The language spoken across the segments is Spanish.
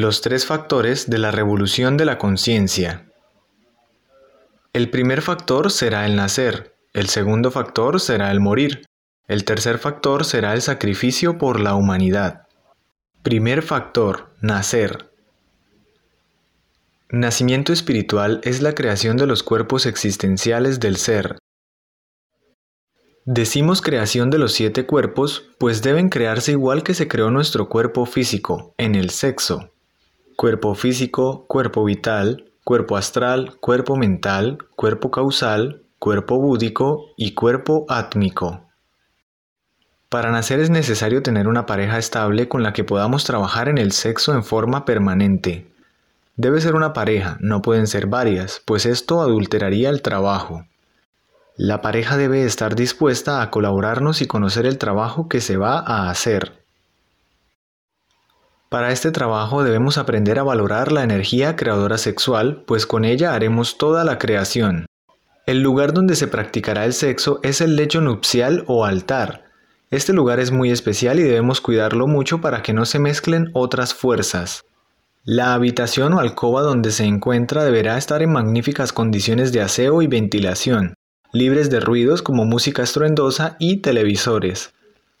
Los tres factores de la revolución de la conciencia. El primer factor será el nacer, el segundo factor será el morir, el tercer factor será el sacrificio por la humanidad. Primer factor, nacer. Nacimiento espiritual es la creación de los cuerpos existenciales del ser. Decimos creación de los siete cuerpos, pues deben crearse igual que se creó nuestro cuerpo físico, en el sexo cuerpo físico, cuerpo vital, cuerpo astral, cuerpo mental, cuerpo causal, cuerpo búdico y cuerpo átmico. Para nacer es necesario tener una pareja estable con la que podamos trabajar en el sexo en forma permanente. Debe ser una pareja, no pueden ser varias, pues esto adulteraría el trabajo. La pareja debe estar dispuesta a colaborarnos y conocer el trabajo que se va a hacer. Para este trabajo debemos aprender a valorar la energía creadora sexual, pues con ella haremos toda la creación. El lugar donde se practicará el sexo es el lecho nupcial o altar. Este lugar es muy especial y debemos cuidarlo mucho para que no se mezclen otras fuerzas. La habitación o alcoba donde se encuentra deberá estar en magníficas condiciones de aseo y ventilación, libres de ruidos como música estruendosa y televisores.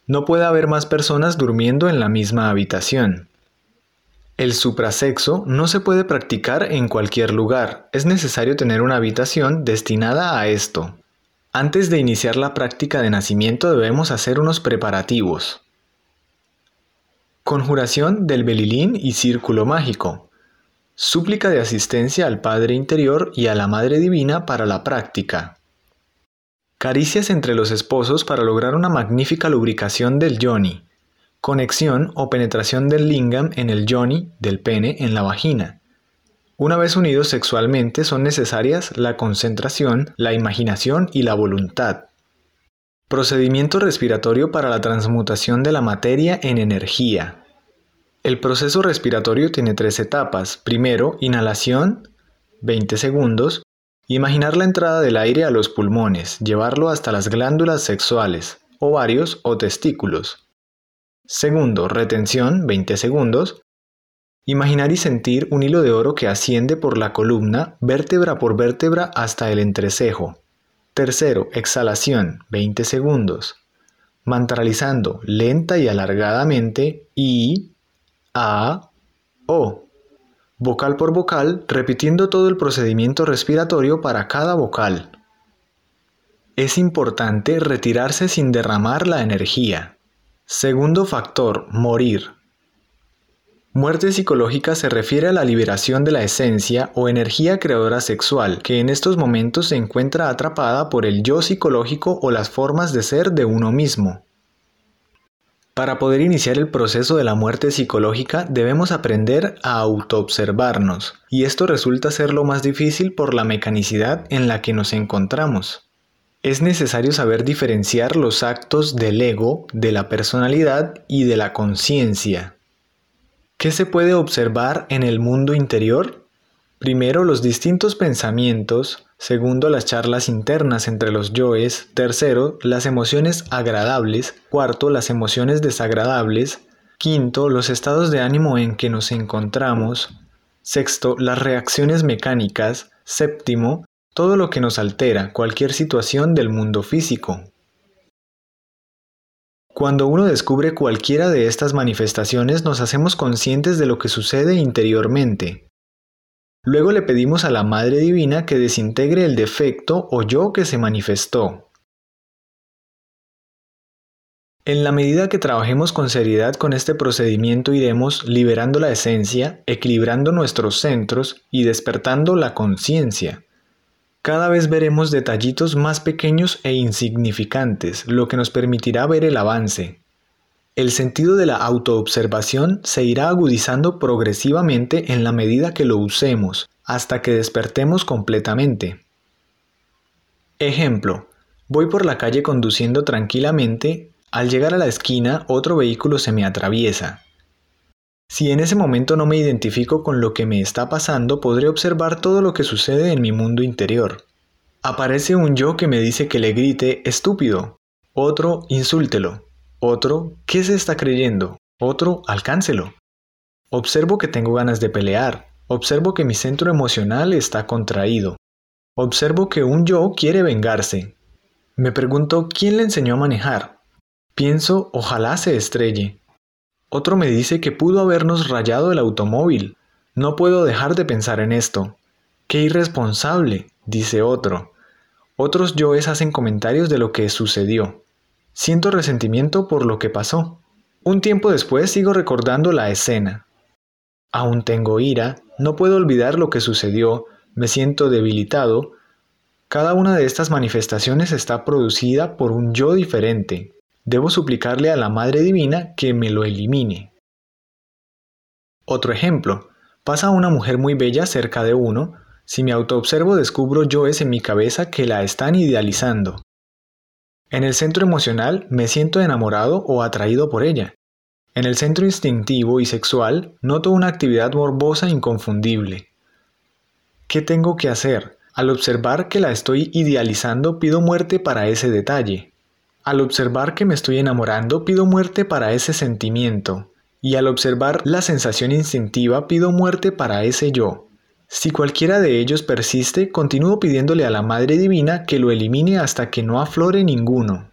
No puede haber más personas durmiendo en la misma habitación. El suprasexo no se puede practicar en cualquier lugar, es necesario tener una habitación destinada a esto. Antes de iniciar la práctica de nacimiento debemos hacer unos preparativos. Conjuración del belilín y círculo mágico. Súplica de asistencia al Padre Interior y a la Madre Divina para la práctica. Caricias entre los esposos para lograr una magnífica lubricación del yoni conexión o penetración del lingam en el yoni del pene en la vagina. Una vez unidos sexualmente son necesarias la concentración, la imaginación y la voluntad. Procedimiento respiratorio para la transmutación de la materia en energía. El proceso respiratorio tiene tres etapas. Primero, inhalación, 20 segundos. Imaginar la entrada del aire a los pulmones, llevarlo hasta las glándulas sexuales, ovarios o testículos. Segundo, retención, 20 segundos. Imaginar y sentir un hilo de oro que asciende por la columna, vértebra por vértebra hasta el entrecejo. Tercero, exhalación, 20 segundos. Mantralizando lenta y alargadamente I, A, O. Vocal por vocal, repitiendo todo el procedimiento respiratorio para cada vocal. Es importante retirarse sin derramar la energía. Segundo factor, morir. Muerte psicológica se refiere a la liberación de la esencia o energía creadora sexual, que en estos momentos se encuentra atrapada por el yo psicológico o las formas de ser de uno mismo. Para poder iniciar el proceso de la muerte psicológica debemos aprender a autoobservarnos, y esto resulta ser lo más difícil por la mecanicidad en la que nos encontramos. Es necesario saber diferenciar los actos del ego, de la personalidad y de la conciencia. ¿Qué se puede observar en el mundo interior? Primero, los distintos pensamientos. Segundo, las charlas internas entre los yoes. Tercero, las emociones agradables. Cuarto, las emociones desagradables. Quinto, los estados de ánimo en que nos encontramos. Sexto, las reacciones mecánicas. Séptimo, todo lo que nos altera, cualquier situación del mundo físico. Cuando uno descubre cualquiera de estas manifestaciones nos hacemos conscientes de lo que sucede interiormente. Luego le pedimos a la Madre Divina que desintegre el defecto o yo que se manifestó. En la medida que trabajemos con seriedad con este procedimiento iremos liberando la esencia, equilibrando nuestros centros y despertando la conciencia. Cada vez veremos detallitos más pequeños e insignificantes, lo que nos permitirá ver el avance. El sentido de la autoobservación se irá agudizando progresivamente en la medida que lo usemos, hasta que despertemos completamente. Ejemplo. Voy por la calle conduciendo tranquilamente, al llegar a la esquina otro vehículo se me atraviesa. Si en ese momento no me identifico con lo que me está pasando, podré observar todo lo que sucede en mi mundo interior. Aparece un yo que me dice que le grite estúpido, otro insúltelo, otro ¿qué se está creyendo? Otro alcáncelo. Observo que tengo ganas de pelear. Observo que mi centro emocional está contraído. Observo que un yo quiere vengarse. Me pregunto quién le enseñó a manejar. Pienso, ojalá se estrelle. Otro me dice que pudo habernos rayado el automóvil. No puedo dejar de pensar en esto. Qué irresponsable, dice otro. Otros yoes hacen comentarios de lo que sucedió. Siento resentimiento por lo que pasó. Un tiempo después sigo recordando la escena. Aún tengo ira, no puedo olvidar lo que sucedió, me siento debilitado. Cada una de estas manifestaciones está producida por un yo diferente. Debo suplicarle a la Madre Divina que me lo elimine. Otro ejemplo. Pasa una mujer muy bella cerca de uno, si me autoobservo descubro yoes en mi cabeza que la están idealizando. En el centro emocional me siento enamorado o atraído por ella. En el centro instintivo y sexual noto una actividad morbosa inconfundible. ¿Qué tengo que hacer? Al observar que la estoy idealizando pido muerte para ese detalle. Al observar que me estoy enamorando pido muerte para ese sentimiento. Y al observar la sensación instintiva pido muerte para ese yo. Si cualquiera de ellos persiste, continúo pidiéndole a la Madre Divina que lo elimine hasta que no aflore ninguno.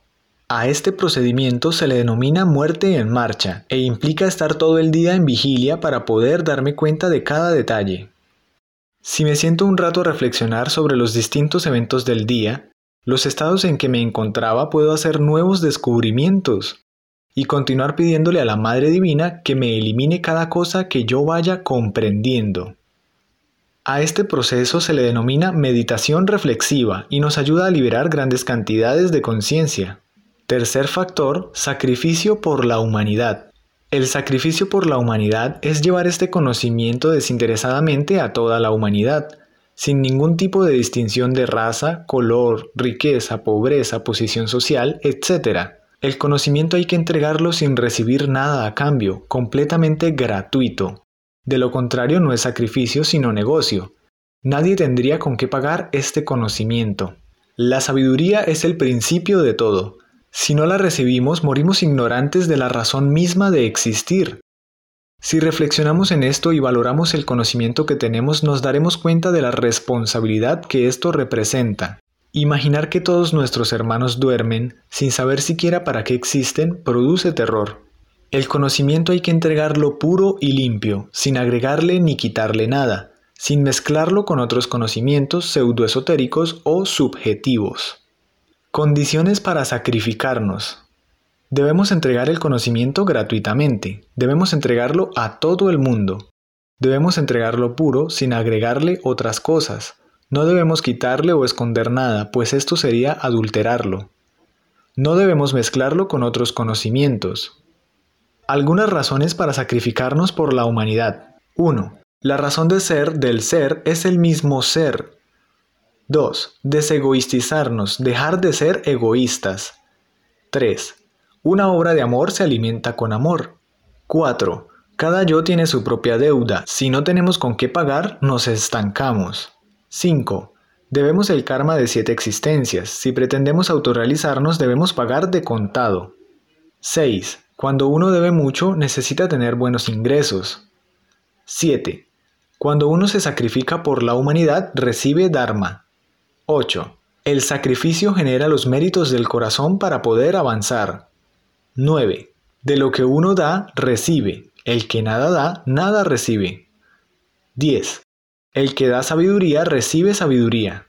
A este procedimiento se le denomina muerte en marcha e implica estar todo el día en vigilia para poder darme cuenta de cada detalle. Si me siento un rato a reflexionar sobre los distintos eventos del día, los estados en que me encontraba puedo hacer nuevos descubrimientos y continuar pidiéndole a la Madre Divina que me elimine cada cosa que yo vaya comprendiendo. A este proceso se le denomina meditación reflexiva y nos ayuda a liberar grandes cantidades de conciencia. Tercer factor, sacrificio por la humanidad. El sacrificio por la humanidad es llevar este conocimiento desinteresadamente a toda la humanidad, sin ningún tipo de distinción de raza, color, riqueza, pobreza, posición social, etc. El conocimiento hay que entregarlo sin recibir nada a cambio, completamente gratuito. De lo contrario no es sacrificio sino negocio. Nadie tendría con qué pagar este conocimiento. La sabiduría es el principio de todo. Si no la recibimos, morimos ignorantes de la razón misma de existir. Si reflexionamos en esto y valoramos el conocimiento que tenemos, nos daremos cuenta de la responsabilidad que esto representa. Imaginar que todos nuestros hermanos duermen, sin saber siquiera para qué existen, produce terror. El conocimiento hay que entregarlo puro y limpio, sin agregarle ni quitarle nada, sin mezclarlo con otros conocimientos pseudoesotéricos o subjetivos. Condiciones para sacrificarnos. Debemos entregar el conocimiento gratuitamente, debemos entregarlo a todo el mundo, debemos entregarlo puro sin agregarle otras cosas, no debemos quitarle o esconder nada, pues esto sería adulterarlo. No debemos mezclarlo con otros conocimientos, algunas razones para sacrificarnos por la humanidad. 1. La razón de ser del ser es el mismo ser. 2. Desegoistizarnos, dejar de ser egoístas. 3. Una obra de amor se alimenta con amor. 4. Cada yo tiene su propia deuda. Si no tenemos con qué pagar, nos estancamos. 5. Debemos el karma de siete existencias. Si pretendemos autorrealizarnos, debemos pagar de contado. 6. Cuando uno debe mucho, necesita tener buenos ingresos. 7. Cuando uno se sacrifica por la humanidad, recibe Dharma. 8. El sacrificio genera los méritos del corazón para poder avanzar. 9. De lo que uno da, recibe. El que nada da, nada recibe. 10. El que da sabiduría, recibe sabiduría.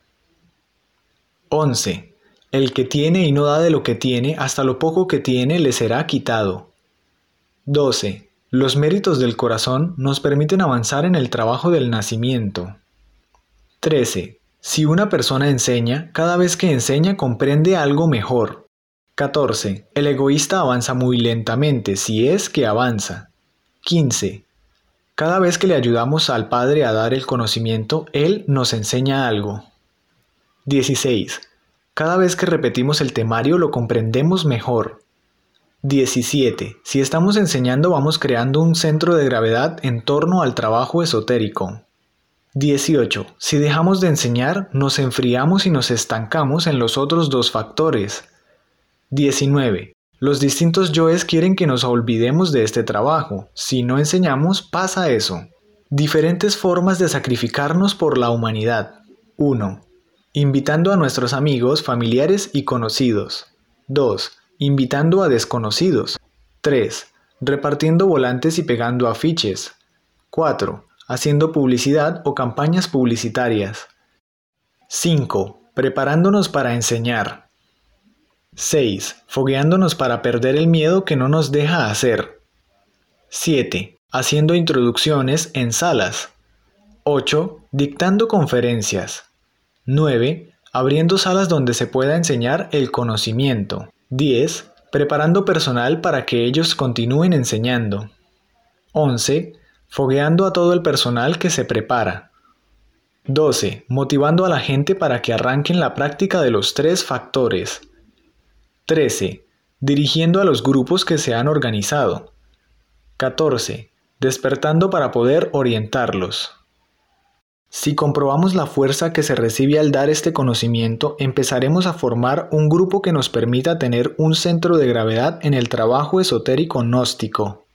11. El que tiene y no da de lo que tiene, hasta lo poco que tiene le será quitado. 12. Los méritos del corazón nos permiten avanzar en el trabajo del nacimiento. 13. Si una persona enseña, cada vez que enseña comprende algo mejor. 14. El egoísta avanza muy lentamente, si es que avanza. 15. Cada vez que le ayudamos al Padre a dar el conocimiento, Él nos enseña algo. 16. Cada vez que repetimos el temario lo comprendemos mejor. 17. Si estamos enseñando vamos creando un centro de gravedad en torno al trabajo esotérico. 18. Si dejamos de enseñar, nos enfriamos y nos estancamos en los otros dos factores. 19. Los distintos yoes quieren que nos olvidemos de este trabajo. Si no enseñamos, pasa eso. Diferentes formas de sacrificarnos por la humanidad. 1. Invitando a nuestros amigos, familiares y conocidos. 2. Invitando a desconocidos. 3. Repartiendo volantes y pegando afiches. 4. Haciendo publicidad o campañas publicitarias. 5. Preparándonos para enseñar. 6. Fogueándonos para perder el miedo que no nos deja hacer. 7. Haciendo introducciones en salas. 8. Dictando conferencias. 9. Abriendo salas donde se pueda enseñar el conocimiento. 10. Preparando personal para que ellos continúen enseñando. 11. Fogueando a todo el personal que se prepara. 12. Motivando a la gente para que arranquen la práctica de los tres factores. 13. Dirigiendo a los grupos que se han organizado. 14. Despertando para poder orientarlos. Si comprobamos la fuerza que se recibe al dar este conocimiento, empezaremos a formar un grupo que nos permita tener un centro de gravedad en el trabajo esotérico gnóstico.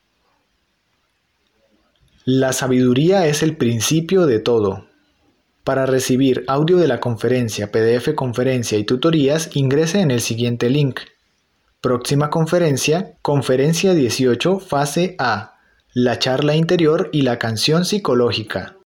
La sabiduría es el principio de todo. Para recibir audio de la conferencia, PDF conferencia y tutorías, ingrese en el siguiente link. Próxima conferencia, conferencia 18, fase A, la charla interior y la canción psicológica.